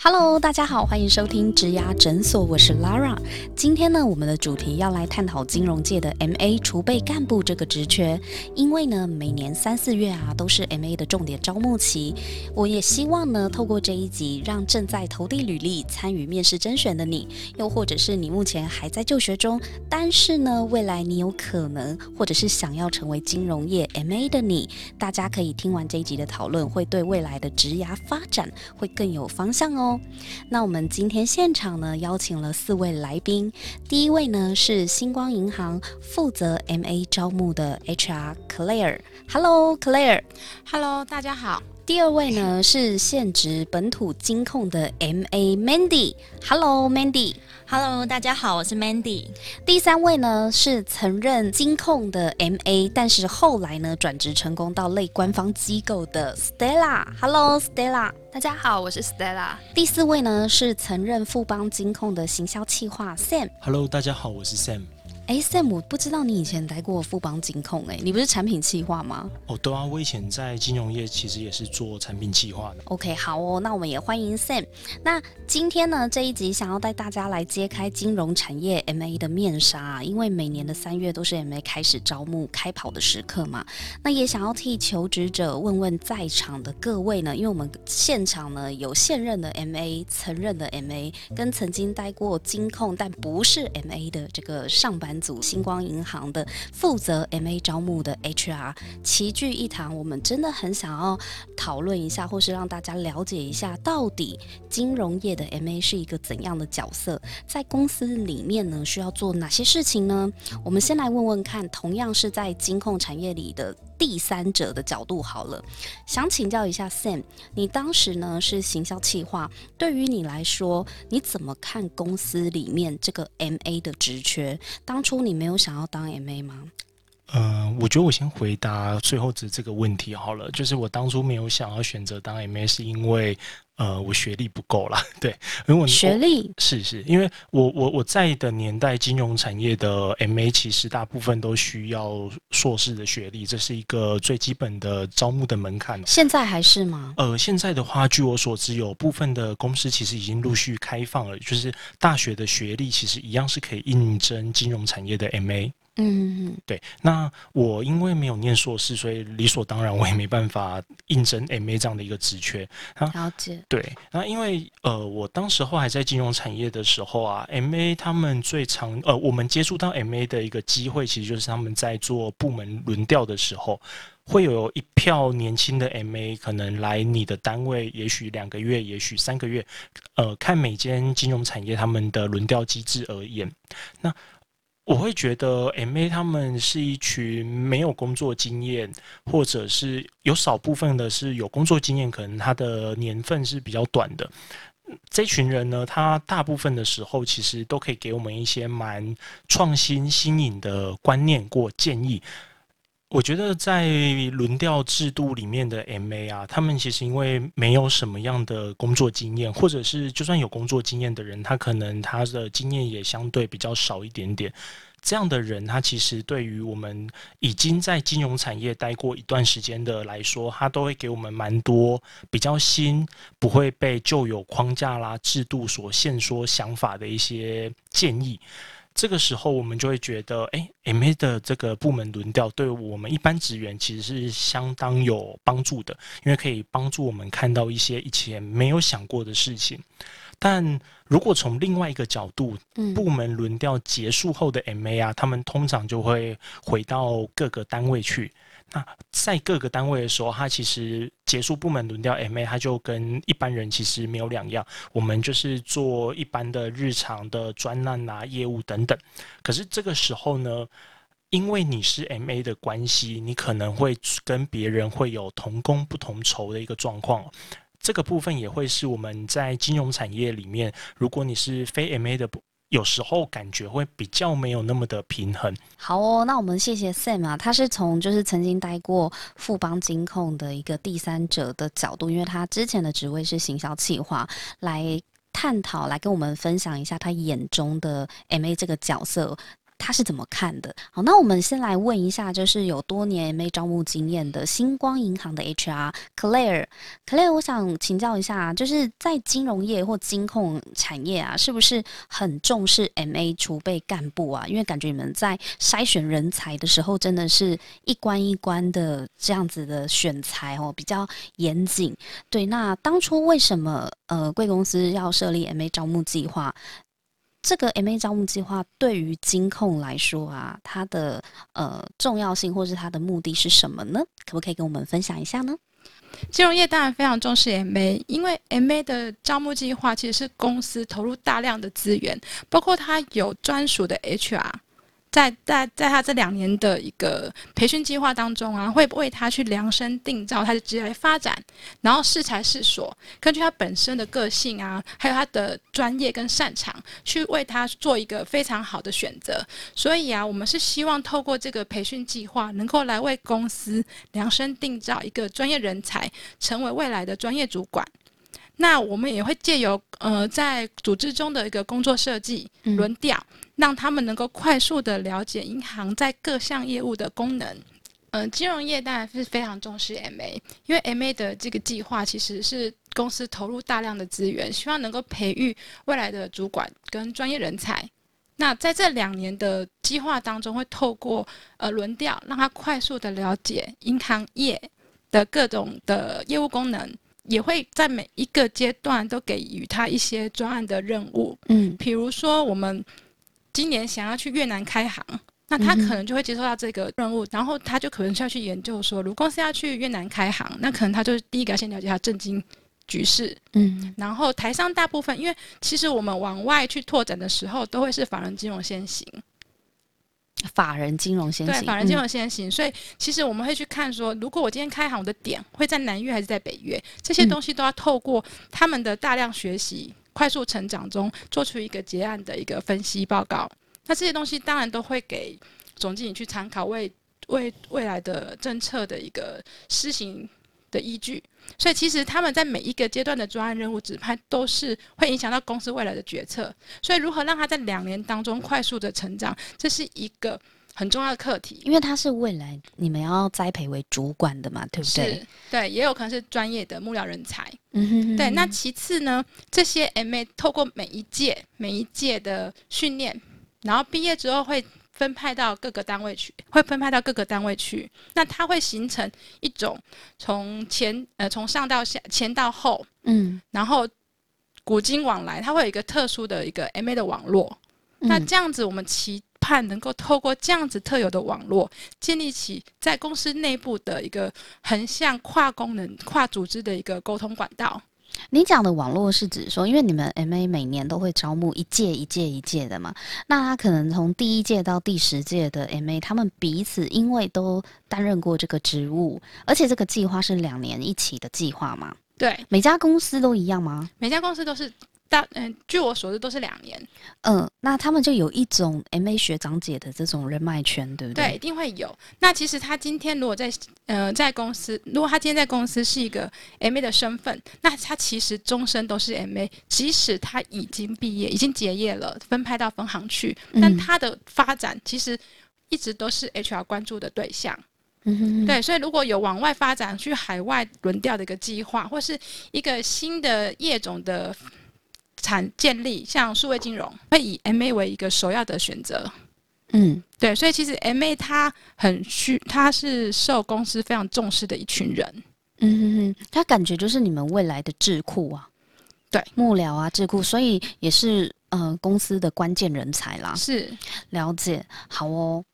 Hello，大家好，欢迎收听植牙诊所，我是 Lara。今天呢，我们的主题要来探讨金融界的 MA 储备干部这个职缺。因为呢，每年三四月啊，都是 MA 的重点招募期。我也希望呢，透过这一集，让正在投递履历、参与面试甄选的你，又或者是你目前还在就学中，但是呢，未来你有可能或者是想要成为金融业 MA 的你，大家可以听完这一集的讨论，会对未来的职涯发展会更有方向哦。那我们今天现场呢，邀请了四位来宾。第一位呢是星光银行负责 MA 招募的 HR Claire。Hello，Claire。Hello，大家好。第二位呢是现职本土金控的 MA Mandy。Hello，Mandy。Hello，大家好，我是 Mandy。第三位呢是曾任金控的 MA，但是后来呢转职成功到类官方机构的 Stella。Hello，Stella。大家好，我是 Stella。第四位呢是曾任富邦金控的行销企划 Sam。Hello，大家好，我是 Sam。哎，Sam，我不知道你以前待过富邦金控，哎，你不是产品企划吗？哦，对啊，我以前在金融业其实也是做产品企划的。OK，好哦，那我们也欢迎 Sam。那今天呢这一集想要带大家来揭开金融产业 MA 的面纱，因为每年的三月都是 MA 开始招募开跑的时刻嘛。那也想要替求职者问问在场的各位呢，因为我们现场呢有现任的 MA、曾任的 MA，跟曾经待过金控但不是 MA 的这个上班。组星光银行的负责 MA 招募的 HR 齐聚一堂，我们真的很想要讨论一下，或是让大家了解一下，到底金融业的 MA 是一个怎样的角色，在公司里面呢，需要做哪些事情呢？我们先来问问看，同样是在金控产业里的。第三者的角度好了，想请教一下 Sam，你当时呢是行销企划，对于你来说，你怎么看公司里面这个 MA 的职缺？当初你没有想要当 MA 吗？呃，我觉得我先回答最后指这个问题好了，就是我当初没有想要选择当 MA，是因为。呃，我学历不够啦，对，因为我学历是是，因为我我我在的年代，金融产业的 MA 其实大部分都需要硕士的学历，这是一个最基本的招募的门槛。现在还是吗？呃，现在的话，据我所知，有部分的公司其实已经陆续开放了，就是大学的学历其实一样是可以应征金融产业的 MA。嗯，对。那我因为没有念硕士，所以理所当然我也没办法应征 MA 这样的一个职缺。了解。对。那因为呃，我当时候还在金融产业的时候啊，MA 他们最常呃，我们接触到 MA 的一个机会，其实就是他们在做部门轮调的时候，会有一票年轻的 MA 可能来你的单位，也许两个月，也许三个月，呃，看每间金融产业他们的轮调机制而言，那。我会觉得 M A 他们是一群没有工作经验，或者是有少部分的是有工作经验，可能他的年份是比较短的。这群人呢，他大部分的时候其实都可以给我们一些蛮创新新颖的观念或建议。我觉得在轮调制度里面的 MA 啊，他们其实因为没有什么样的工作经验，或者是就算有工作经验的人，他可能他的经验也相对比较少一点点。这样的人，他其实对于我们已经在金融产业待过一段时间的来说，他都会给我们蛮多比较新、不会被旧有框架啦、制度所限缩想法的一些建议。这个时候，我们就会觉得，哎，MA 的这个部门轮调对我们一般职员其实是相当有帮助的，因为可以帮助我们看到一些以前没有想过的事情。但如果从另外一个角度，部门轮调结束后的 MA 啊，他们通常就会回到各个单位去。那在各个单位的时候，他其实结束部门轮调 MA，他就跟一般人其实没有两样。我们就是做一般的日常的专案啊、业务等等。可是这个时候呢，因为你是 MA 的关系，你可能会跟别人会有同工不同酬的一个状况。这个部分也会是我们在金融产业里面，如果你是非 MA 的。有时候感觉会比较没有那么的平衡。好哦，那我们谢谢 Sam 啊，他是从就是曾经待过富邦金控的一个第三者的角度，因为他之前的职位是行销企划，来探讨来跟我们分享一下他眼中的 MA 这个角色。他是怎么看的？好，那我们先来问一下，就是有多年 MA 招募经验的星光银行的 HR Claire，Claire，我想请教一下，就是在金融业或金控产业啊，是不是很重视 MA 储备干部啊？因为感觉你们在筛选人才的时候，真的是一关一关的这样子的选材哦，比较严谨。对，那当初为什么呃贵公司要设立 MA 招募计划？这个 MA 招募计划对于金控来说啊，它的呃重要性或是它的目的是什么呢？可不可以跟我们分享一下呢？金融业当然非常重视 MA，因为 MA 的招募计划其实是公司投入大量的资源，包括它有专属的 HR。在在在他这两年的一个培训计划当中啊，会为他去量身定造他的职业发展，然后适才适所，根据他本身的个性啊，还有他的专业跟擅长，去为他做一个非常好的选择。所以啊，我们是希望透过这个培训计划，能够来为公司量身定造一个专业人才，成为未来的专业主管。那我们也会借由呃，在组织中的一个工作设计轮调，让他们能够快速的了解银行在各项业务的功能。嗯，金融业当然是非常重视 MA，因为 MA 的这个计划其实是公司投入大量的资源，希望能够培育未来的主管跟专业人才。那在这两年的计划当中，会透过呃轮调，让他快速的了解银行业的各种的业务功能。也会在每一个阶段都给予他一些专案的任务，嗯，比如说我们今年想要去越南开行，那他可能就会接受到这个任务，然后他就可能需要去研究说，如果公司要去越南开行，那可能他就是第一个要先了解他政经局势，嗯，然后台上大部分，因为其实我们往外去拓展的时候，都会是法人金融先行。法人金融先行，对，法人金融先行。所以其实我们会去看说，如果我今天开行的点会在南越还是在北越，这些东西都要透过他们的大量学习、快速成长中，做出一个结案的一个分析报告。那这些东西当然都会给总经理去参考，为为未来的政策的一个施行。的依据，所以其实他们在每一个阶段的专案任务指派都是会影响到公司未来的决策。所以如何让他在两年当中快速的成长，这是一个很重要的课题。因为他是未来你们要栽培为主管的嘛，对不对？对，也有可能是专业的幕僚人才。嗯哼。对，那其次呢，这些 MA 透过每一届每一届的训练，然后毕业之后会。分派到各个单位去，会分派到各个单位去。那它会形成一种从前呃从上到下前到后，嗯，然后古今往来，它会有一个特殊的一个 MA 的网络。那这样子，我们期盼能够透过这样子特有的网络，建立起在公司内部的一个横向跨功能、跨组织的一个沟通管道。你讲的网络是指说，因为你们 MA 每年都会招募一届一届一届的嘛，那他可能从第一届到第十届的 MA，他们彼此因为都担任过这个职务，而且这个计划是两年一起的计划嘛？对，每家公司都一样吗？每家公司都是。大嗯，据我所知都是两年。嗯，那他们就有一种 M A 学长姐的这种人脉圈，对不对？对，一定会有。那其实他今天如果在呃在公司，如果他今天在公司是一个 M A 的身份，那他其实终身都是 M A，即使他已经毕业、已经结业了，分派到分行去，但他的发展其实一直都是 H R 关注的对象。嗯哼，对，所以如果有往外发展、去海外轮调的一个计划，或是一个新的业种的。产建立像数位金融会以 MA 为一个首要的选择，嗯，对，所以其实 MA 它很需，它是受公司非常重视的一群人，嗯哼哼，他感觉就是你们未来的智库啊，对，幕僚啊智库，所以也是呃公司的关键人才啦，是。了解，好哦。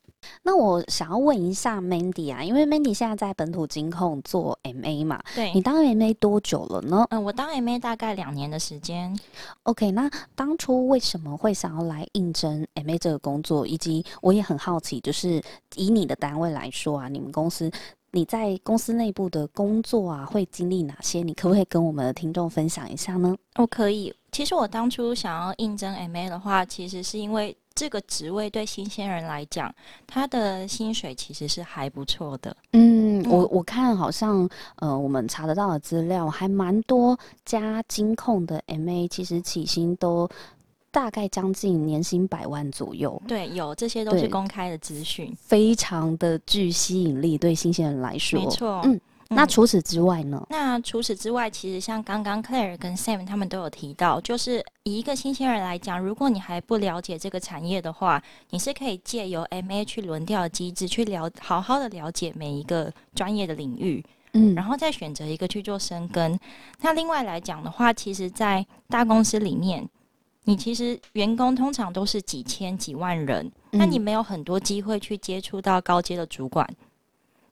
那我想要问一下 Mandy 啊，因为 Mandy 现在在本土金控做 MA 嘛，对你当 MA 多久了呢？嗯，我当 MA 大概两年的时间。OK，那当初为什么会想要来应征 MA 这个工作？以及我也很好奇，就是以你的单位来说啊，你们公司你在公司内部的工作啊，会经历哪些？你可不可以跟我们的听众分享一下呢？哦，可以。其实我当初想要应征 MA 的话，其实是因为。这个职位对新鲜人来讲，他的薪水其实是还不错的。嗯，我我看好像呃，我们查得到的资料还蛮多加金控的 MA，其实起薪都大概将近年薪百万左右，对，有这些都是公开的资讯，非常的具吸引力，对新鲜人来说。没错。嗯，那嗯除此之外呢？那除此之外，其实像刚刚 Claire 跟 Sam 他们都有提到，就是以一个新鲜人来讲，如果你还不了解这个产业的话，你是可以借由 MA 去轮调的机制，去了好好的了解每一个专业的领域，嗯，然后再选择一个去做深耕。那另外来讲的话，其实，在大公司里面，你其实员工通常都是几千几万人，那你嗯没有很多机会去接触到高阶的主管。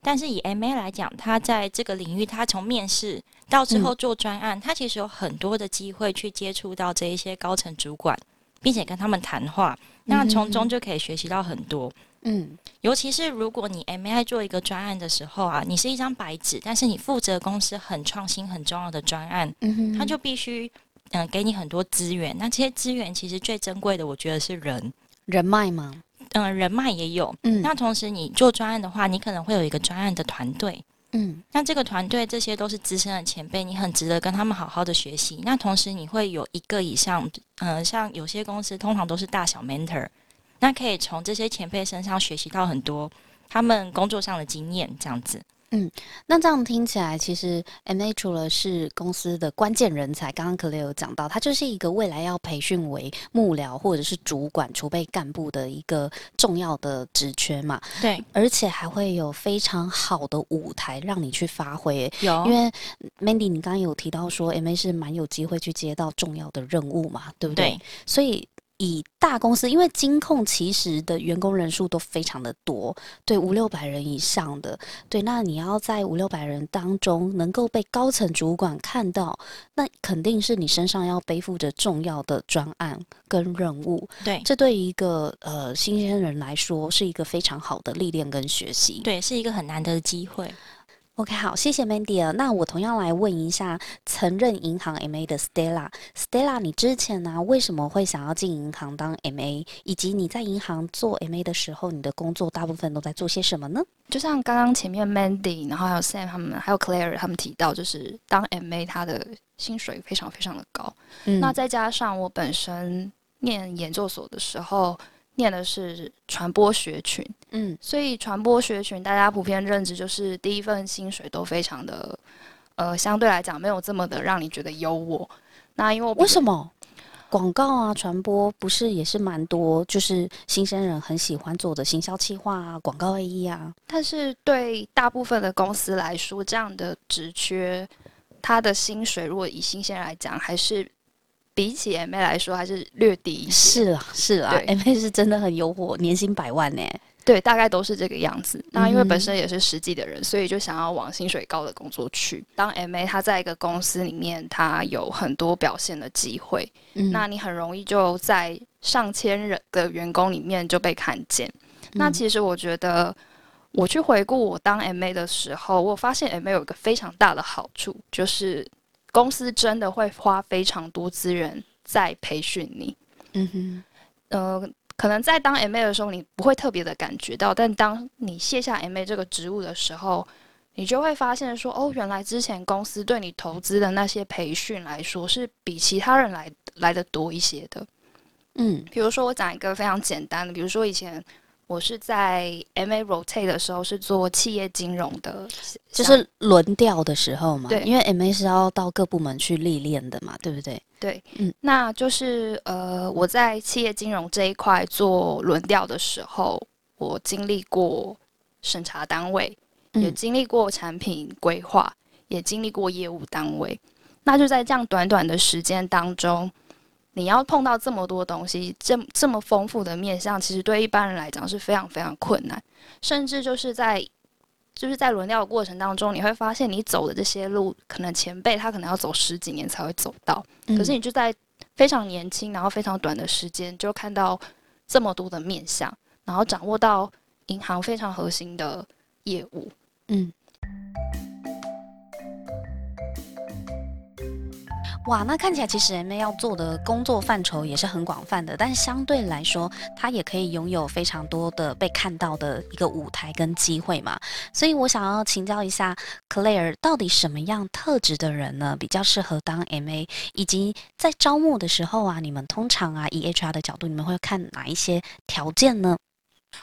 但是以 MA 来讲，他在这个领域，他从面试到之后做专案，他其实有很多的机会去接触到这一些高层主管，并且跟他们谈话，那从中就可以学习到很多。嗯尤其是如果你 MA 做一个专案的时候啊，你是一张白纸，但是你负责公司很创新、很重要的专案，他就必须嗯、呃给你很多资源。那这些资源其实最珍贵的，我觉得是人，人脉嘛。嗯、人脉也有。嗯那同时你做专案的话，你可能会有一个专案的团队。嗯那这个团队这些都是资深的前辈，你很值得跟他们好好的学习。那同时你会有一个以上，嗯、像有些公司通常都是大小 mentor，那可以从这些前辈身上学习到很多他们工作上的经验，这样子。那这样听起来，其实 M A 除了是公司的关键人才，刚刚 Clare 有讲到，他就是一个未来要培训为幕僚或者是主管、储备干部的一个重要的职缺嘛，对，而且还会有非常好的舞台让你去发挥。有因为 Mandy，你刚刚有提到说 M A 是蛮有机会去接到重要的任务嘛，对不对？对所以以大公司，因为金控其实的员工人数都非常的多，对五六百人以上的，对，那你要在五六百人当中能够被高层主管看到，那肯定是你身上要背负着重要的专案跟任务，对这对于一个呃新鲜人来说是一个非常好的历练跟学习。对，是一个很难得的机会。OK，好，谢谢 Mandy 啊。那我同样来问一下曾任银行 MA 的 Stella。Stella，你之前呢、为什么会想要进银行当 MA？以及你在银行做 MA 的时候，你的工作大部分都在做些什么呢？就像刚刚前面 Mandy，然后还有 Sam 他们，还有 Claire 他们提到，就是当 MA 他的薪水非常非常的高。嗯那再加上我本身念研究所的时候，念的是传播学群，嗯所以传播学群大家普遍认知就是第一份薪水都非常的，呃，相对来讲没有这么的让你觉得优渥。那因为？为什么？广告啊，传播不是也是蛮多，就是新鲜人很喜欢做的行销企划啊，广告 AE 啊。但是对大部分的公司来说，这样的职缺，他的薪水如果以新鲜人来讲，还是比起 MA 来说还是略低一些。是啊，是啊，MA 是真的很诱惑，年薪百万呢、对，大概都是这个样子。那因为嗯本身也是实际的人，所以就想要往薪水高的工作去。当 MA，他在一个公司里面，他有很多表现的机会，嗯那你很容易就在上千人的员工里面就被看见。那嗯其实我觉得，我去回顾我当 MA 的时候，我发现 MA 有一个非常大的好处，就是公司真的会花非常多资源在培训你。嗯哼，呃，可能在当 MA 的时候，你不会特别的感觉到，但当你卸下 MA 这个职务的时候，你就会发现说，哦，原来之前公司对你投资的那些培训来说，是比其他人来来的多一些的。嗯比如说，我讲一个非常简单的，比如说以前我是在 MA Rotate 的时候是做企业金融的，就是轮调的时候嘛，对因为 MA 是要到各部门去历练的嘛，对不对？对，嗯那就是呃，我在企业金融这一块做轮调的时候，我经历过审查单位，也嗯经历过产品规划，也经历过业务单位。那就在这样短短的时间当中，你要碰到这么多东西，这这么丰富的面向，其实对一般人来讲是非常非常困难，甚至就是在就是在轮调的过程当中，你会发现你走的这些路，可能前辈他可能要走十几年才会走到，嗯可是你就在非常年轻，然后非常短的时间就看到这么多的面向，然后掌握到银行非常核心的业务。嗯。哇，那看起来其实 M A 要做的工作范畴也是很广泛的，但相对来说，它也可以拥有非常多的被看到的一个舞台跟机会嘛。所以我想要请教一下 Claire，到底什么样特质的人呢比较适合当 M A？以及在招募的时候啊，你们通常啊以 H R 的角度，你们会看哪一些条件呢？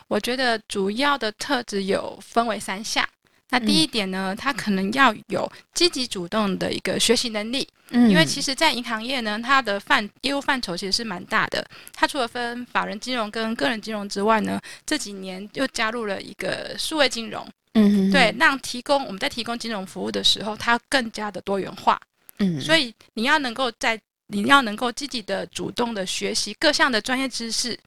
我觉得主要的特质有分为三项。那第一点呢，他可能要有积极主动的一个学习能力，嗯，因为其实，在银行业呢，它的范业务范畴其实是蛮大的。它除了分法人金融跟个人金融之外呢，这几年又加入了一个数位金融，嗯，对，让提供我们在提供金融服务的时候，它更加的多元化，嗯，所以你要能够在你要能够积极的主动的学习各项的专业知识。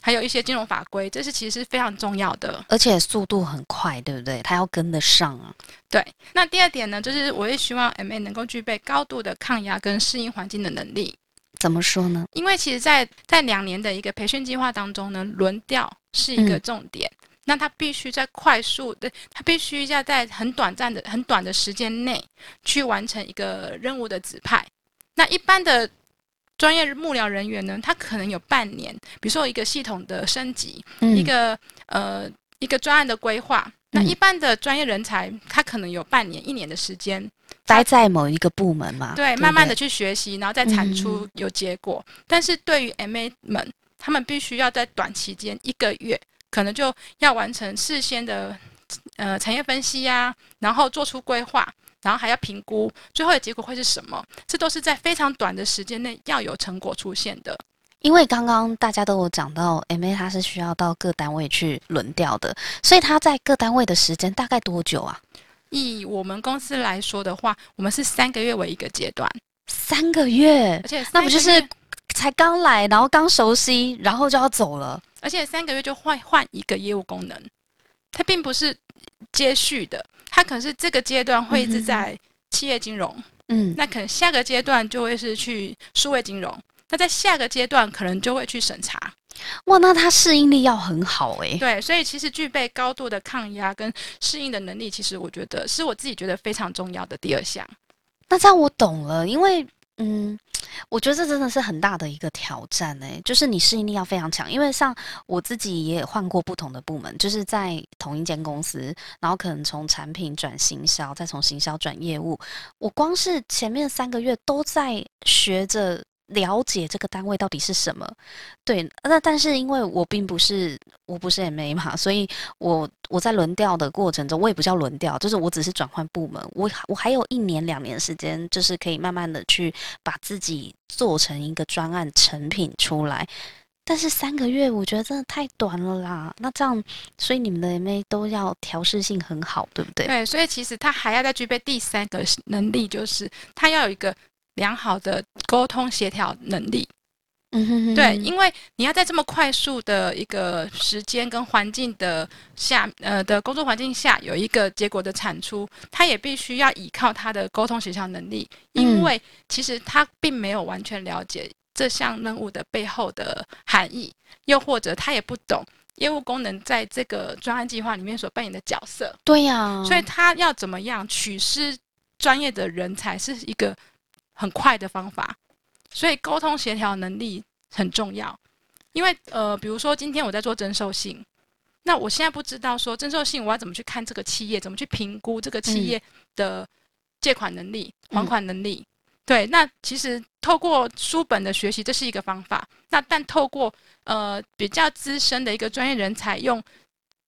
还有一些金融法规，这是其实是非常重要的，而且速度很快，对不对？它要跟得上啊。对，那第二点呢，就是我也希望 MA 能够具备高度的抗压跟适应环境的能力。怎么说呢？因为其实，在在两年的一个培训计划当中呢，轮调是一个重点。那他必须在快速的，他必须要在很短暂的、很短的时间内去完成一个任务的指派。那一般的。专业幕僚人员呢，他可能有半年，比如说一个系统的升级，一个呃一个专案的规划。那一般的专业人才，他可能有半年、一年的时间待在某一个部门嘛？对，慢慢的去学习，然后再产出有结果。但是对于 MA 们，他们必须要在短期间一个月，可能就要完成事先的呃产业分析呀，然后做出规划。然后还要评估最后的结果会是什么，这都是在非常短的时间内要有成果出现的。因为刚刚大家都有讲到，M A 它是需要到各单位去轮调的，所以它在各单位的时间大概多久啊？以我们公司来说的话，我们是三个月为一个阶段，三个月，而且那不就是才刚来，然后刚熟悉，然后就要走了，而且三个月就换换一个业务功能，它并不是接续的。他可能是这个阶段会一直在企业金融，嗯，那可能下个阶段就会是去数位金融，那在下个阶段可能就会去审查。哇，那他适应力要很好诶。对，所以其实具备高度的抗压跟适应的能力，其实我觉得是我自己觉得非常重要的第二项。那这样我懂了，因为嗯。我觉得这真的是很大的一个挑战哎，就是你适应力要非常强，因为像我自己也换过不同的部门，就是在同一间公司，然后可能从产品转行销，再从行销转业务，我光是前面三个月都在学着。了解这个单位到底是什么？对，那但是因为我并不是我不是 M A 嘛，所以我我在轮调的过程中，我也不叫轮调，就是我只是转换部门，我我还有一年两年时间，就是可以慢慢的去把自己做成一个专案成品出来。但是三个月，我觉得真的太短了啦。那这样，所以你们的 M A 都要调试性很好，对不对？对，所以其实他还要再具备第三个能力，就是他要有一个。良好的沟通协调能力，嗯哼，对，因为你要在这么快速的一个时间跟环境的下，呃的工作环境下有一个结果的产出，他也必须要依靠他的沟通协调能力，因为其实他并没有完全了解这项任务的背后的含义，又或者他也不懂业务功能在这个专案计划里面所扮演的角色。对呀，所以他要怎么样取师专业的人才是一个。很快的方法，所以沟通协调能力很重要。因为呃，比如说今天我在做征收信，那我现在不知道说征收信我要怎么去看这个企业，怎么去评估这个企业的借款能力、还款能力。对，那其实透过书本的学习，这是一个方法。那但透过呃比较资深的一个专业人才用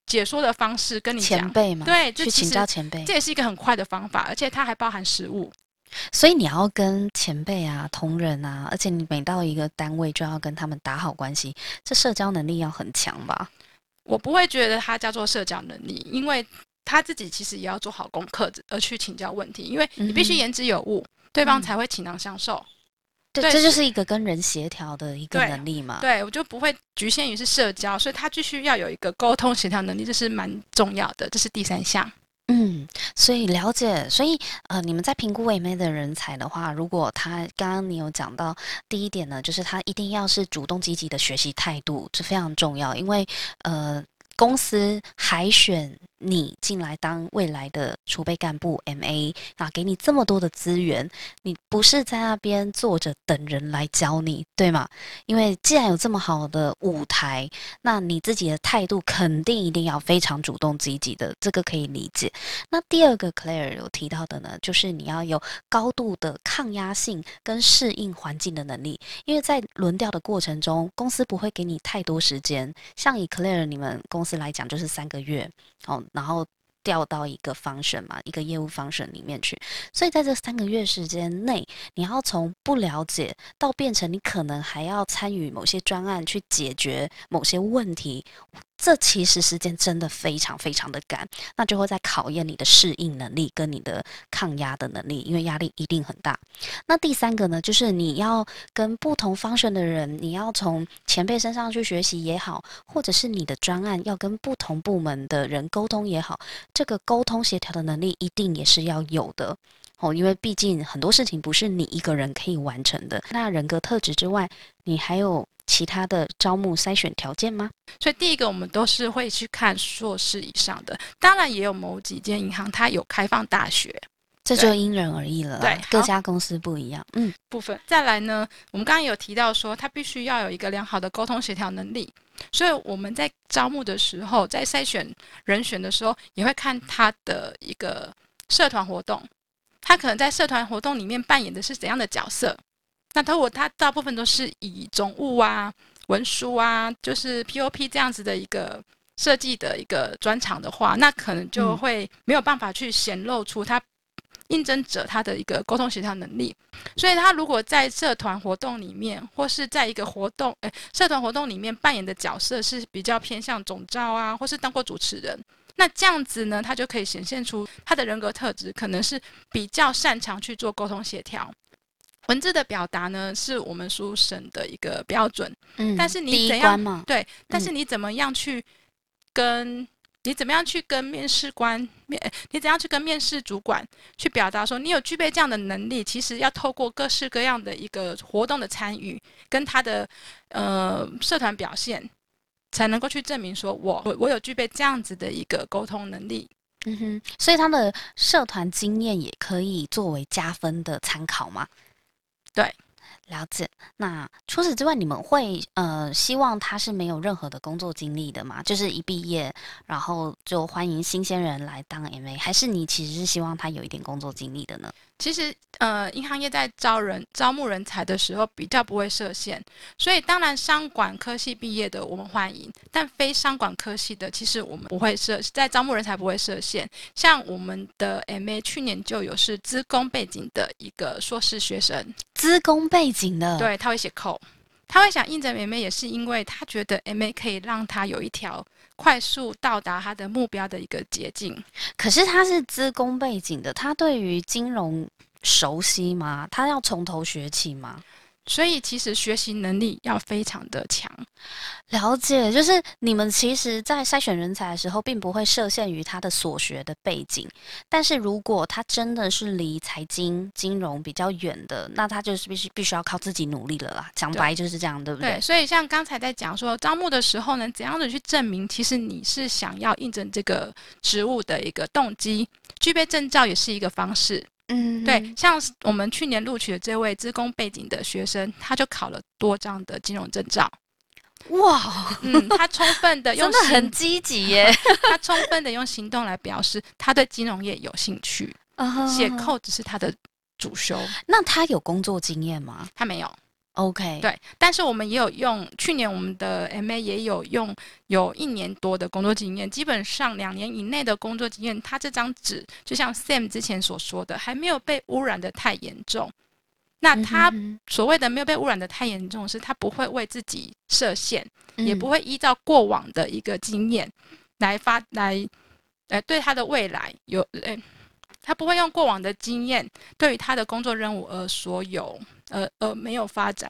解说的方式跟你讲，前辈嘛，对，去请教前辈，这也是一个很快的方法，而且它还包含实物。所以你要跟前辈啊、同仁啊，而且你每到一个单位就要跟他们打好关系，这社交能力要很强吧？我不会觉得他叫做社交能力，因为他自己其实也要做好功课，而去请教问题，因为你必须言之有物，对方才会倾囊相授。对，这就是一个跟人协调的一个能力嘛。对，我就不会局限于是社交，所以他必须要有一个沟通协调能力，这是蛮重要的，这是第三项。嗯，所以了解，所以呃，你们在评估 M A 的人才的话，如果他刚刚你有讲到第一点呢，就是他一定要是主动积极的学习态度，这非常重要，因为呃，公司海选你进来当未来的储备干部 MA 啊，给你这么多的资源，你不是在那边坐着等人来教你，对吗？因为既然有这么好的舞台，那你自己的态度肯定一定要非常主动积极的，这个可以理解。那第二个 Claire 有提到的呢，就是你要有高度的抗压性跟适应环境的能力，因为在轮调的过程中，公司不会给你太多时间，像以 Claire 你们公司来讲，就是三个月。哦，然后调到一个方选嘛，一个业务方选里面去，所以在这三个月时间内，你要从不了解到变成你可能还要参与某些专案去解决某些问题。这其实时间真的非常非常的赶，那就会在考验你的适应能力跟你的抗压的能力，因为压力一定很大。那第三个呢，就是你要跟不同方向的人，你要从前辈身上去学习也好，或者是你的专案要跟不同部门的人沟通也好，这个沟通协调的能力一定也是要有的哦，因为毕竟很多事情不是你一个人可以完成的。那人格特质之外，你还有。其他的招募筛选条件吗？所以第一个，我们都是会去看硕士以上的，当然也有某几间银行它有开放大学，这就因人而异了。对，各家公司不一样。嗯，部分再来呢，我们刚刚有提到说，他必须要有一个良好的沟通协调能力，所以我们在招募的时候，在筛选人选的时候，也会看他的一个社团活动，他可能在社团活动里面扮演的是怎样的角色。那他我他大部分都是以总务啊、文书啊，就是 POP 这样子的一个设计的一个专长的话，那可能就会没有办法去显露出他应征者他的一个沟通协调能力。所以他如果在社团活动里面，或是在一个活动，诶，社团活动里面扮演的角色是比较偏向总召啊，或是当过主持人，那这样子呢，他就可以显现出他的人格特质，可能是比较擅长去做沟通协调。文字的表达呢，是我们书审的一个标准。嗯，但是你怎样？对，但是你怎么样去跟？你怎么样去跟面试官面？你怎样去跟面试主管去表达说你有具备这样的能力？其实要透过各式各样的一个活动的参与，跟他的呃社团表现，才能够去证明说我我我有具备这样子的一个沟通能力。嗯哼，所以他的社团经验也可以作为加分的参考吗？对，了解。那除此之外，你们会呃希望他是没有任何的工作经历的吗？就是一毕业，然后就欢迎新鲜人来当 MA，还是你其实是希望他有一点工作经历的呢？其实，呃，银行业在招人、招募人才的时候比较不会设限，所以当然商管科系毕业的我们欢迎，但非商管科系的，其实我们不会设在招募人才不会设限。像我们的 MA 去年就有是资工背景的一个硕士学生，资工背景的，对他会写扣，他会想应征 MA 也是因为他觉得 MA 可以让他有一条。快速到达他的目标的一个捷径。可是他是资工背景的，他对于金融熟悉吗？他要从头学起吗？所以其实学习能力要非常的强。了解，就是你们其实，在筛选人才的时候，并不会设限于他的所学的背景。但是如果他真的是离财经金融比较远的，那他就是必须必须要靠自己努力了啦。讲白就是这样，对不对？对。所以像刚才在讲说招募的时候呢，怎样的去证明，其实你是想要应征这个职务的一个动机，具备证照也是一个方式。嗯，对。像我们去年录取的这位资工背景的学生，他就考了多张的金融证照。哇，嗯，他充分的 用真的很积极耶，他充分的用行动来表示他对金融业有兴趣。写扣只是他的主修，那他有工作经验吗？他没有。OK，对，但是我们也有用，去年我们的 MA 也有用，有一年多的工作经验，基本上两年以内的工作经验，他这张纸就像 Sam 之前所说的，还没有被污染的太严重。那他所谓的没有被污染的太严重，是他不会为自己设限，也不会依照过往的一个经验来发来，呃，对他的未来有，呃，他不会用过往的经验对于他的工作任务而所有，呃呃没有发展。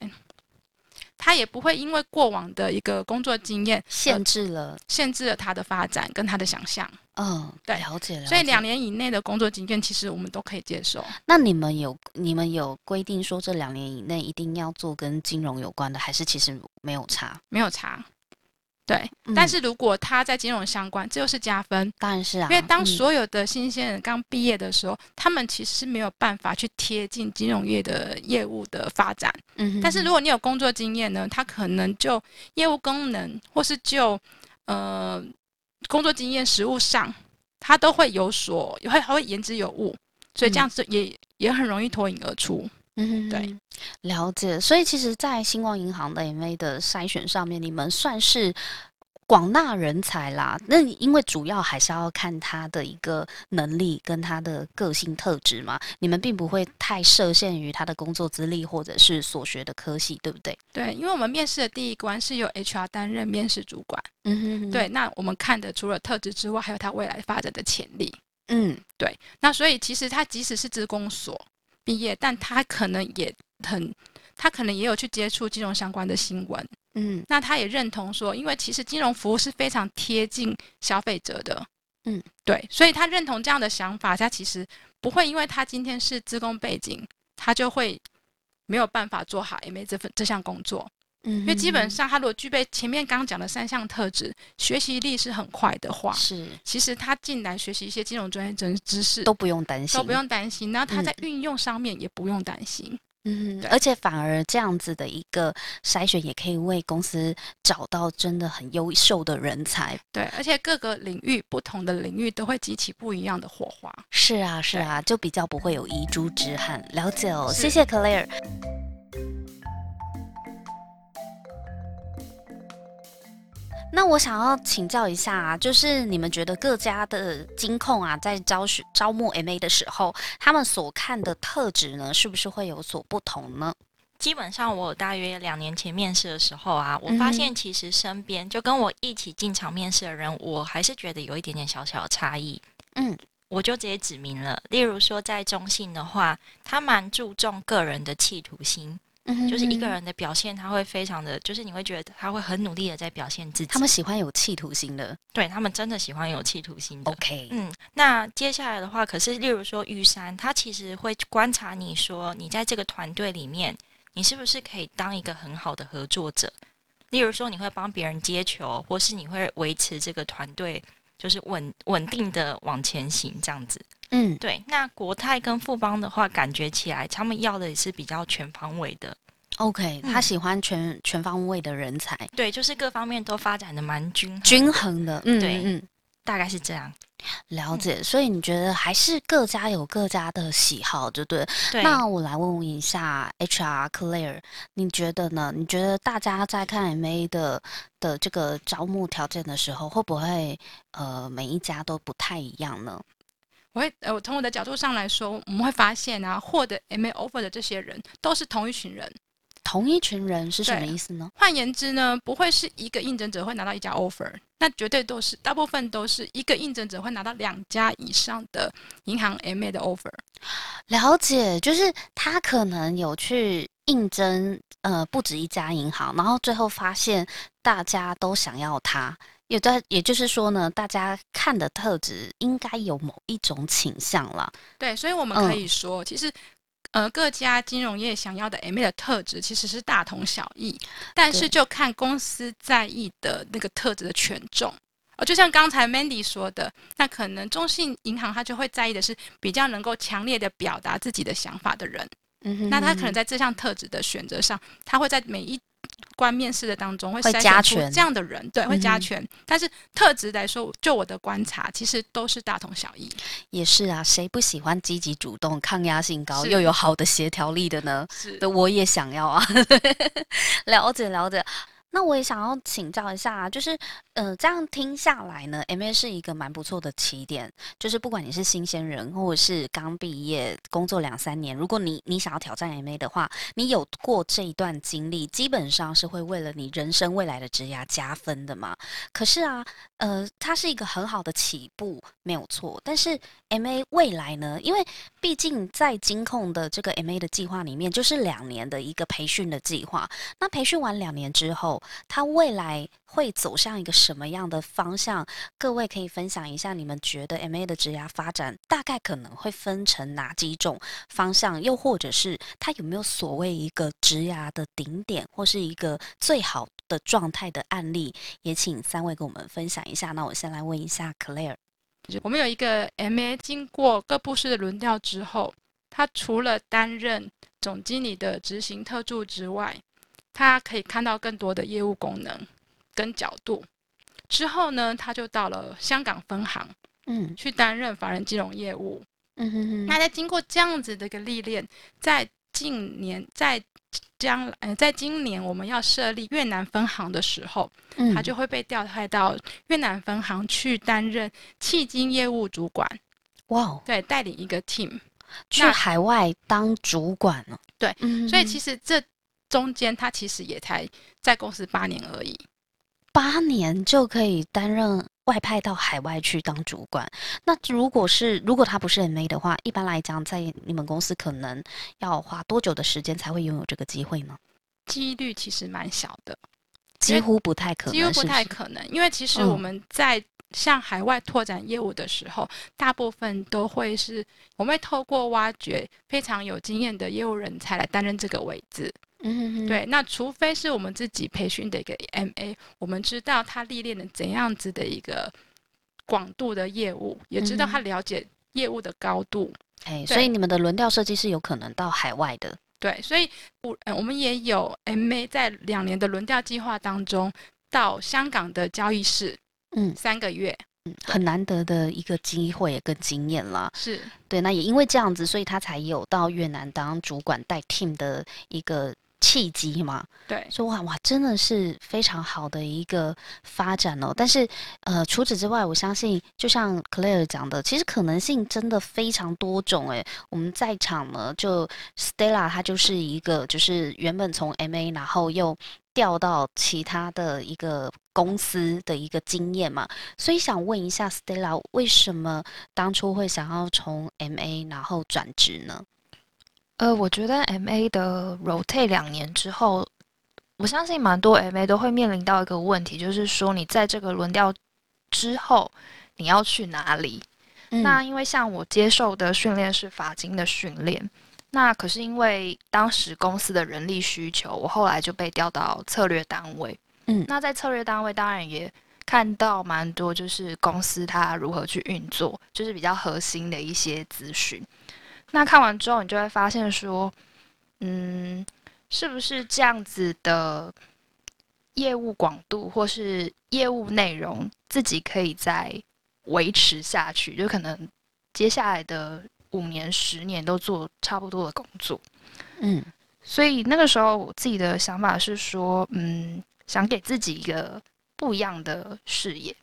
他也不会因为过往的一个工作经验限制了限制了他的发展跟他的想象。嗯，对，了解了。所以两年以内的工作经验，其实我们都可以接受。那你们有你们有规定说这两年以内一定要做跟金融有关的，还是其实没有差？没有差。对，嗯但是如果他在金融相关，这又是加分。当然是啊，因为当嗯所有的新鲜人刚毕业的时候，他们其实是没有办法去贴近金融业的业务的发展。嗯但是如果你有工作经验呢，他可能就业务功能或是就呃工作经验实务上，他都会有所会还会言之有物，所以这样子也、也很容易脱颖而出。嗯哼对，了解。所以其实，在星光银行的 MA 的筛选上面，你们算是广纳人才啦。那你因为主要还是要看他的一个能力跟他的个性特质嘛，你们并不会太设限于他的工作资历或者是所学的科系，对不对？对，因为我们面试的第一关是由 HR 担任面试主管。嗯哼哼，对，那我们看的除了特质之外，还有他未来发展的潜力。嗯对那所以其实他即使是职工所毕业，但他可能也很，他可能也有去接触金融相关的新闻。嗯。那他也认同说，因为其实金融服务是非常贴近消费者的，嗯，对，所以他认同这样的想法，他其实不会因为他今天是职工背景，他就会没有办法做好 MA 这份这项工作，嗯，因为基本上他如果具备前面刚刚讲的三项特质，学习力是很快的话，是其实他进来学习一些金融专业知知识都不用担心，都不用担心，然后他嗯在运用上面也不用担心。嗯，对而且反而这样子的一个筛选，也可以为公司找到真的很优秀的人才。对，而且各个领域不同的领域都会激起不一样的火花。是啊，是啊，就比较不会有遗珠之憾。了解哦，谢谢 Claire。那我想要请教一下啊，就是你们觉得各家的金控啊，在招选招募 MA 的时候，他们所看的特质呢，是不是会有所不同呢？基本上，我大约两年前面试的时候啊，我发现其实身边就跟我一起进场面试的人，我还是觉得有一点点小小的差异。嗯，我就直接指明了，例如说在中信的话，他蛮注重个人的企图心，嗯就是一个，人的表现，他会非常的，就是你会觉得他会很努力的在表现自己。他们喜欢有企图心的。对他们真的喜欢有企图心的。OK，嗯，那接下来的话，可是例如说玉山，他其实会观察你说，你在这个团队里面，你是不是可以当一个很好的合作者？例如说，你会帮别人接球，或是你会维持这个团队就是稳稳定的往前行这样子。嗯对，那国泰跟富邦的话，感觉起来他们要的也是比较全方位的。，OK，他嗯喜欢全全方位的人才，对，就是各方面都发展的蛮均衡均，衡的。嗯对嗯。大概是这样。了解，所以你觉得还是各家有各家的喜好，对不对？对，那我来问问一下 HR Claire，你觉得呢？你觉得大家在看 MA 的的这个招募条件的时候，会不会呃每一家都不太一样呢？我会，呃，我从我的角度上来说，我们会发现啊，获得 MA offer 的这些人都是同一群人。同一群人是什么意思呢？换言之呢，不会是一个应征者会拿到一家 offer，那绝对都是大部分都是一个应征者会拿到两家以上的银行 MA 的 offer。了解，就是他可能有去应征呃不止一家银行，然后最后发现大家都想要他。也在，也就是说呢，大家看的特质应该有某一种倾向了。对，所以我们嗯可以说，其实。呃，各家金融业想要的 MA 的特质其实是大同小异，但是就看公司在意的那个特质的权重。呃，就像刚才 Mandy 说的，那可能中信银行它就会在意的是比较能够强烈的表达自己的想法的人。嗯哼那他可能在这项特质的选择上，他会在每一关面试的当中会会筛选出加权这样的人，对，会加权。但是特质来说，就我的观察，其实都是大同小异。也是啊，谁不喜欢积极主动、抗压性高又有好的协调力的呢？是的，我也想要啊，了 解了解。那我也想要请教一下，就是呃，这样听下来呢，MA 是一个蛮不错的起点。就是不管你是新鲜人，或者是刚毕业工作两三年，如果你你想要挑战 MA 的话，你有过这一段经历，基本上是会为了你人生未来的职涯加分的嘛。可是啊，呃，它是一个很好的起步，没有错。但是 MA 未来呢？因为毕竟在金控的这个 MA 的计划里面，就是两年的一个培训的计划。那培训完两年之后，它未来会走向一个什么样的方向？各位可以分享一下，你们觉得 MA 的职涯发展大概可能会分成哪几种方向？又或者是它有没有所谓一个职涯的顶点，或是一个最好的状态的案例，也请三位跟我们分享一下。那我先来问一下 Claire，我们有一个 MA 经过各部室的轮调之后，他除了担任总经理的执行特助之外，他可以看到更多的业务功能跟角度。之后呢，他就到了香港分行，嗯去担任法人金融业务。嗯哼哼，那在经过这样子的一个历练，在近年在将呃在今年我们要设立越南分行的时候，嗯他就会被调派到越南分行去担任迄今业务主管，哇哦，对，带领一个 team。去海外当主管了。对嗯所以其实实这中间他其实也才在公司八年而已。八年就可以担任外派到海外去当主管。那如果是如果他不是 MA 的话，一般来讲，在你们公司可能要花多久的时间才会拥有这个机会呢？几率其实蛮小的，几乎不太可能，几乎不太可能，因为其实嗯我们在向海外拓展业务的时候，大部分都会是我们会透过挖掘非常有经验的业务人才来担任这个位置。嗯哼哼，对，那除非是我们自己培训的一个 MA，我们知道他历练了怎样子的一个广度的业务，也知道他了解业务的高度。哎，对所以你们的轮调设计是有可能到海外的。对，所以我呃我们也有 MA 在两年的轮调计划当中，到香港的交易室嗯三个月，嗯，很难得的一个机会跟经验啦。是对，那也因为这样子，所以他才有到越南当主管带 team 的一个契机嘛。对，说哇哇，真的是非常好的一个发展哦。但是呃，除此之外，我相信就像 Claire 讲的，其实可能性真的非常多种诶。我们在场呢，就 Stella 她就是一个，就是原本从 MA 然后又调到其他的一个公司的一个经验嘛，所以想问一下 Stella，为什么当初会想要从 MA 然后转职呢？呃，我觉得 M A 的 rotate 两年之后，我相信蛮多 M A 都会面临到一个问题，就是说你在这个轮调之后，你要去哪里？嗯那因为像我接受的训练是法金的训练，那可是因为当时公司的人力需求，我后来就被调到策略单位。嗯那在策略单位当然也看到蛮多，就是公司它如何去运作，就是比较核心的一些资讯。那看完之后，你就会发现说，嗯，是不是这样子的业务广度或是业务内容，自己可以再维持下去？就可能接下来的五年、十年都做差不多的工作。嗯所以那个时候我自己的想法是说，嗯，想给自己一个不一样的事业，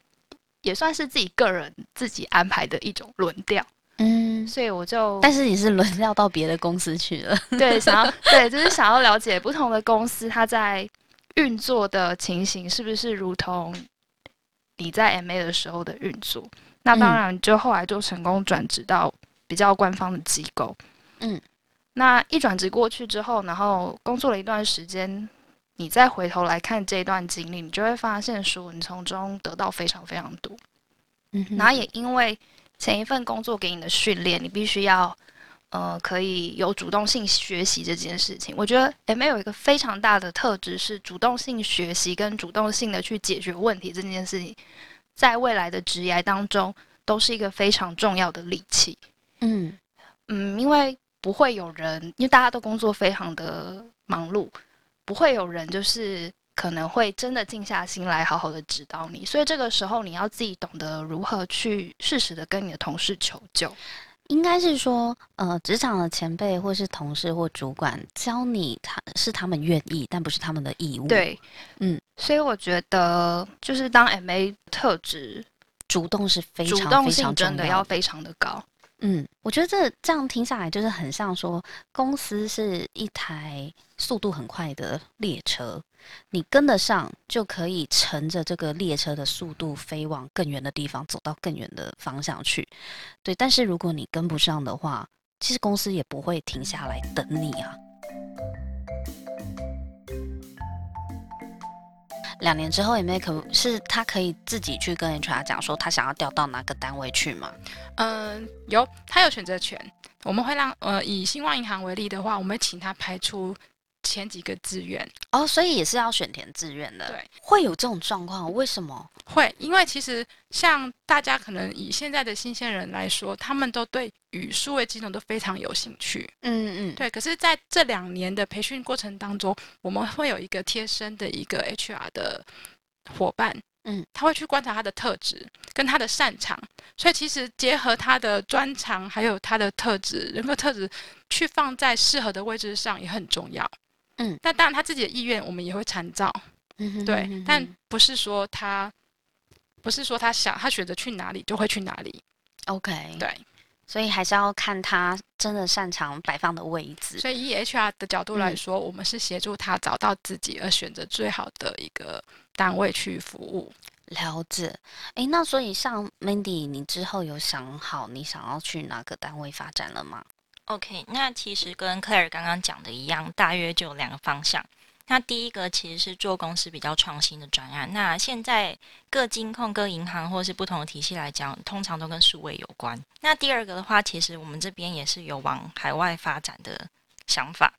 也算是自己个人自己安排的一种轮调。嗯，所以我就但是你是轮调到别的公司去了。对 想要对，就是想要了解不同的公司它在运作的情形是不是如同你在 MA 的时候的运作。那当然，就后来就成功转职到比较官方的机构。嗯，那一转职过去之后，然后工作了一段时间，你再回头来看这段经历，你就会发现说，你从中得到非常非常多。嗯哼然后也因为前一份工作给你的训练，你必须要呃可以有主动性学习这件事情。我觉得 M A 有一个非常大的特质是主动性学习跟主动性的去解决问题这件事情，在未来的职业当中都是一个非常重要的利器。嗯嗯，因为不会有人，因为大家都工作非常的忙碌，不会有人就是可能会真的静下心来好好的指导你，所以这个时候你要自己懂得如何去适时的跟你的同事求救。应该是说，呃，职场的前辈或是同事或主管教你，他是他们愿意，但不是他们的义务。，对，嗯，所以我觉得就是当 M A 特质，主动是非主动常非常性真的要非常的高。嗯，我觉得这这样听下来，就是很像说，公司是一台速度很快的列车，你跟得上，就可以乘着这个列车的速度飞往更远的地方，走到更远的方向去。对，但是如果你跟不上的话，其实公司也不会停下来等你啊。两年之后，有没有可是他可以自己去跟 HR 讲说他想要调到哪个单位去吗？嗯，有他有选择权。我们会让呃以兴旺银行为例的话，我们会请他排出前几个志愿。哦，所以也是要选填志愿的。对，会有这种状况，为什么？会，因为其实像大家可能以现在的新鲜人来说，他们都对与数位金融都非常有兴趣。嗯嗯，对，可是在这两年的培训过程当中，我们会有一个贴身的一个 HR 的伙伴，嗯，他会去观察他的特质跟他的擅长，所以其实结合他的专长还有他的特质、人格特质，去放在适合的位置上也很重要。嗯，但当然他自己的意愿我们也会参照，嗯哼对，但不是说他不是说他想他选择去哪里就会去哪里，OK，对。所以还是要看他真的擅长摆放的位置。所以以 HR 的角度来嗯说，我们是协助他找到自己，而选择最好的一个单位去服务。了解，诶，那所以像 Mandy，你之后有想好你想要去哪个单位发展了吗？OK，那其实跟 Claire 刚刚讲的一样，大约就有两个方向。那第一个其实是做公司比较创新的专案。那现在各金控、各银行或是不同的体系来讲，通常都跟数位有关。那第二个的话，其实我们这边也是有往海外发展的想法。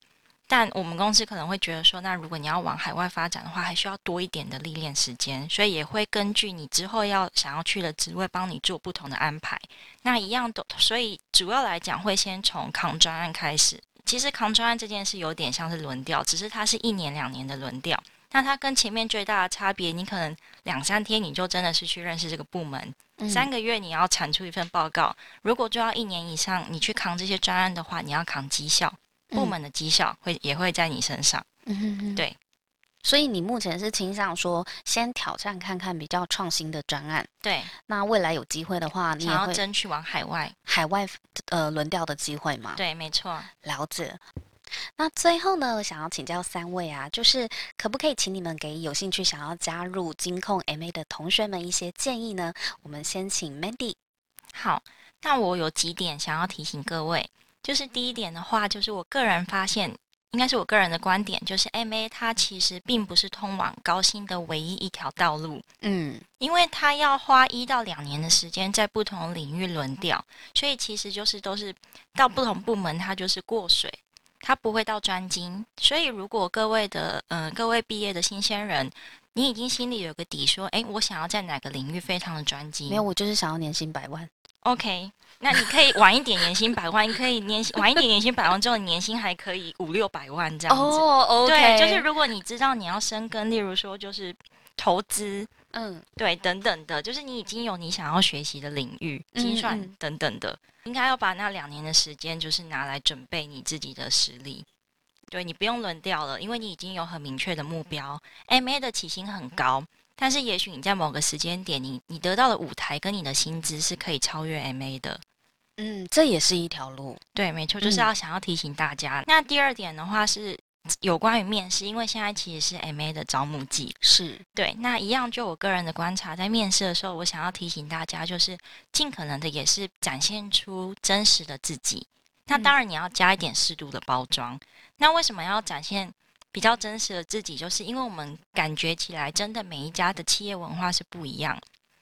但我们公司可能会觉得说，那如果你要往海外发展的话，还需要多一点的历练时间，所以也会根据你之后要想要去的职位，帮你做不同的安排。那一样的，所以主要来讲会先从扛专案开始。其实扛专案这件事有点像是轮调，只是它是一年两年的轮调。那它跟前面最大的差别，你可能两三天你就真的是去认识这个部门，嗯三个月你要产出一份报告。如果就要一年以上，你去扛这些专案的话，你要扛绩效，部门的绩效会也会在你身上。嗯哼哼对所以你目前是倾向说，先挑战看看比较创新的专案。对，那未来有机会的话，你也要会争取往海外。海外呃轮调的机会吗？对，没错。了解。那最后呢，我想要请教三位啊，就是可不可以请你们给有兴趣想要加入金控 MA 的同学们一些建议呢？我们先请 Mandy。好，那我有几点想要提醒各位，就是第一点的话，就是我个人发现，应该是我个人的观点，就是 MA 它其实并不是通往高薪的唯一一条道路，嗯因为它要花一到两年的时间在不同领域轮调，所以其实就是都是到不同部门，它就是过水。它不会到专精，所以如果各位的呃各位毕业的新鲜人，你已经心里有个底，说，诶，我想要在哪个领域非常的专精，没有，我就是想要年薪百万。OK，那你可以晚一点年薪百万，你可以年薪晚一点年薪百万之后，你年薪还可以五六百万这样子。哦，OK，对，就是如果你知道你要深耕，例如说就是投资，嗯对等等的，就是你已经有你想要学习的领域，精算嗯嗯等等的，应该要把那两年的时间就是拿来准备你自己的实力。对你不用轮调了，因为你已经有很明确的目标。MA 的起薪很高，但是也许你在某个时间点，你你得到的舞台跟你的薪资是可以超越 MA 的。嗯，这也是一条路。对，没错，就是嗯要想要提醒大家。那第二点的话是有关于面试，因为现在其实是 MA 的招募季。是，对，那一样就我个人的观察，在面试的时候，我想要提醒大家，就是尽可能的也是展现出真实的自己。那嗯当然你要加一点适度的包装。那为什么要展现比较真实的自己？就是因为我们感觉起来，真的每一家的企业文化是不一样。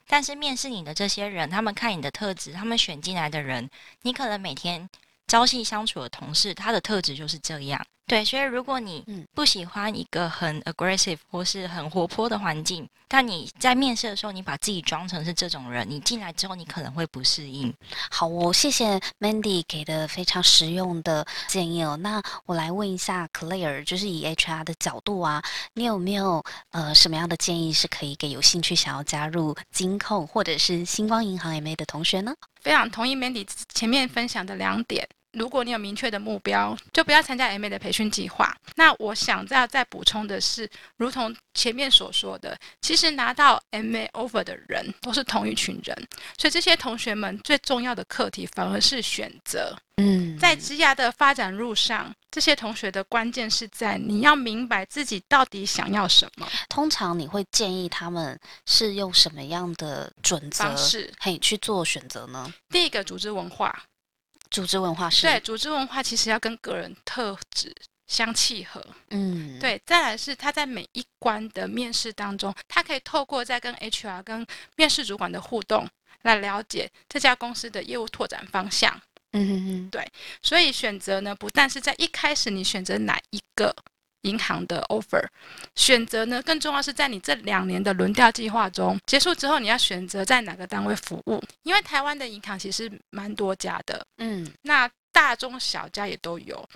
但是面试你的这些人，他们看你的特质，他们选进来的人，你可能每天朝夕相处的同事，他的特质就是这样。对，所以如果你嗯不喜欢一个很 aggressive 或是很活泼的环境，但你在面试的时候，你把自己装成是这种人，你进来之后，你可能会不适应。好哦，谢谢 Mandy 给的非常实用的建议哦。那我来问一下 Claire，就是以 HR 的角度啊，你有没有呃什么样的建议是可以给有兴趣想要加入金控或者是星光银行 MA 的同学呢？非常同意 Mandy 前面分享的两点。如果你有明确的目标，就不要参加 MA 的培训计划。那我想再再补充的是，如同前面所说的，其实拿到 MA offer 的人都是同一群人，所以这些同学们最重要的课题反而是选择。嗯在职涯的发展路上，这些同学的关键是在你要明白自己到底想要什么通常你会建议他们是用什么样的准则方式。嘿去做选择呢？第一个，组织文化，组织文化是对，组织文化其实要跟个人特质相契合。嗯，对，再来是他在每一关的面试当中，他可以透过在跟 HR、跟面试主管的互动，来了解这家公司的业务拓展方向。嗯哼哼，所以选择呢，不但是在一开始你选择哪一个银行的 offer。选择呢，更重要是在你这两年的轮调计划中结束之后，你要选择在哪个单位服务。因为台湾的银行其实蛮多家的，嗯，那大中小家也都有。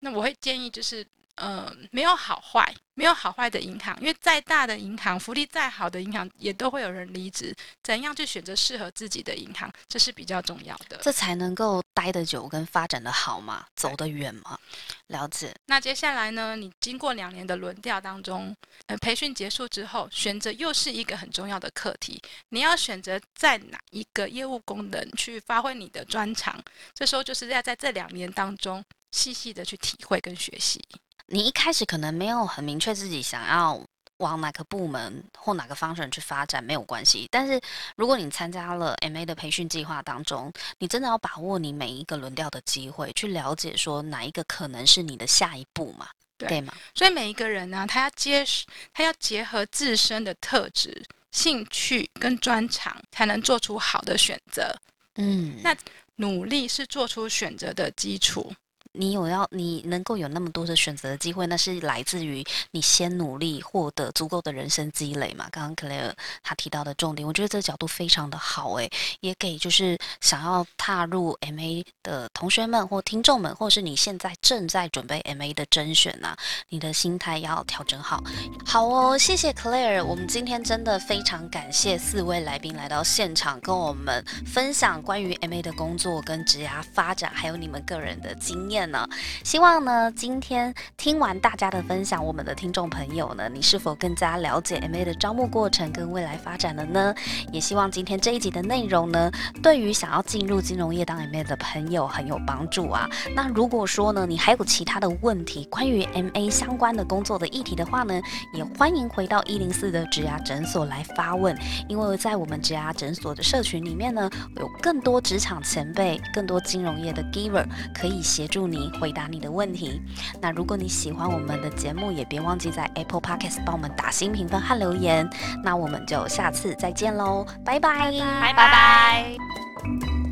那我会建议就是。呃，没有好坏，没有好坏的银行，因为再大的银行，福利再好的银行，也都会有人离职。怎样去选择适合自己的银行，这是比较重要的。这才能够待得久跟发展的好嘛，走得远嘛。了解。那接下来呢？你经过两年的轮调当中，呃，培训结束之后，选择又是一个很重要的课题。你要选择在哪一个业务功能去发挥你的专长？这时候就是要在这两年当中细细的去体会跟学习。你一开始可能没有很明确自己想要往哪个部门或哪个方向去发展，没有关系。但是如果你参加了 MA 的培训计划当中，你真的要把握你每一个轮调的机会，去了解说哪一个可能是你的下一步嘛？对吗？所以每一个人呢，他要结他要结合自身的特质、兴趣跟专长，才能做出好的选择。嗯，那努力是做出选择的基础。你有要你能够有那么多的选择的机会，那是来自于你先努力获得足够的人生积累嘛？刚刚 Claire 他提到的重点，我觉得这个角度非常的好诶，也给就是想要踏入 MA 的同学们或听众们，或是你现在正在准备 MA 的甄选呐，你的心态要调整好。好哦，谢谢 Claire，我们今天真的非常感谢四位来宾来到现场，跟我们分享关于 MA 的工作跟职涯发展，还有你们个人的经验。呢，希望呢，今天听完大家的分享，我们的听众朋友呢，你是否更加了解 MA 的招募过程跟未来发展了呢？也希望今天这一集的内容呢，对于想要进入金融业当 MA 的朋友很有帮助啊。那如果说呢，你还有其他的问题，关于 MA 相关的工作的议题的话呢，也欢迎回到一零四的职涯诊所来发问，因为在我们职涯诊所的社群里面呢，有更多职场前辈、更多金融业的 Giver 可以协助。你回答你的问题。那如果你喜欢我们的节目，也别忘记在 Apple Podcast 帮我们打新评分和留言。那我们就下次再见喽，拜拜，拜拜拜。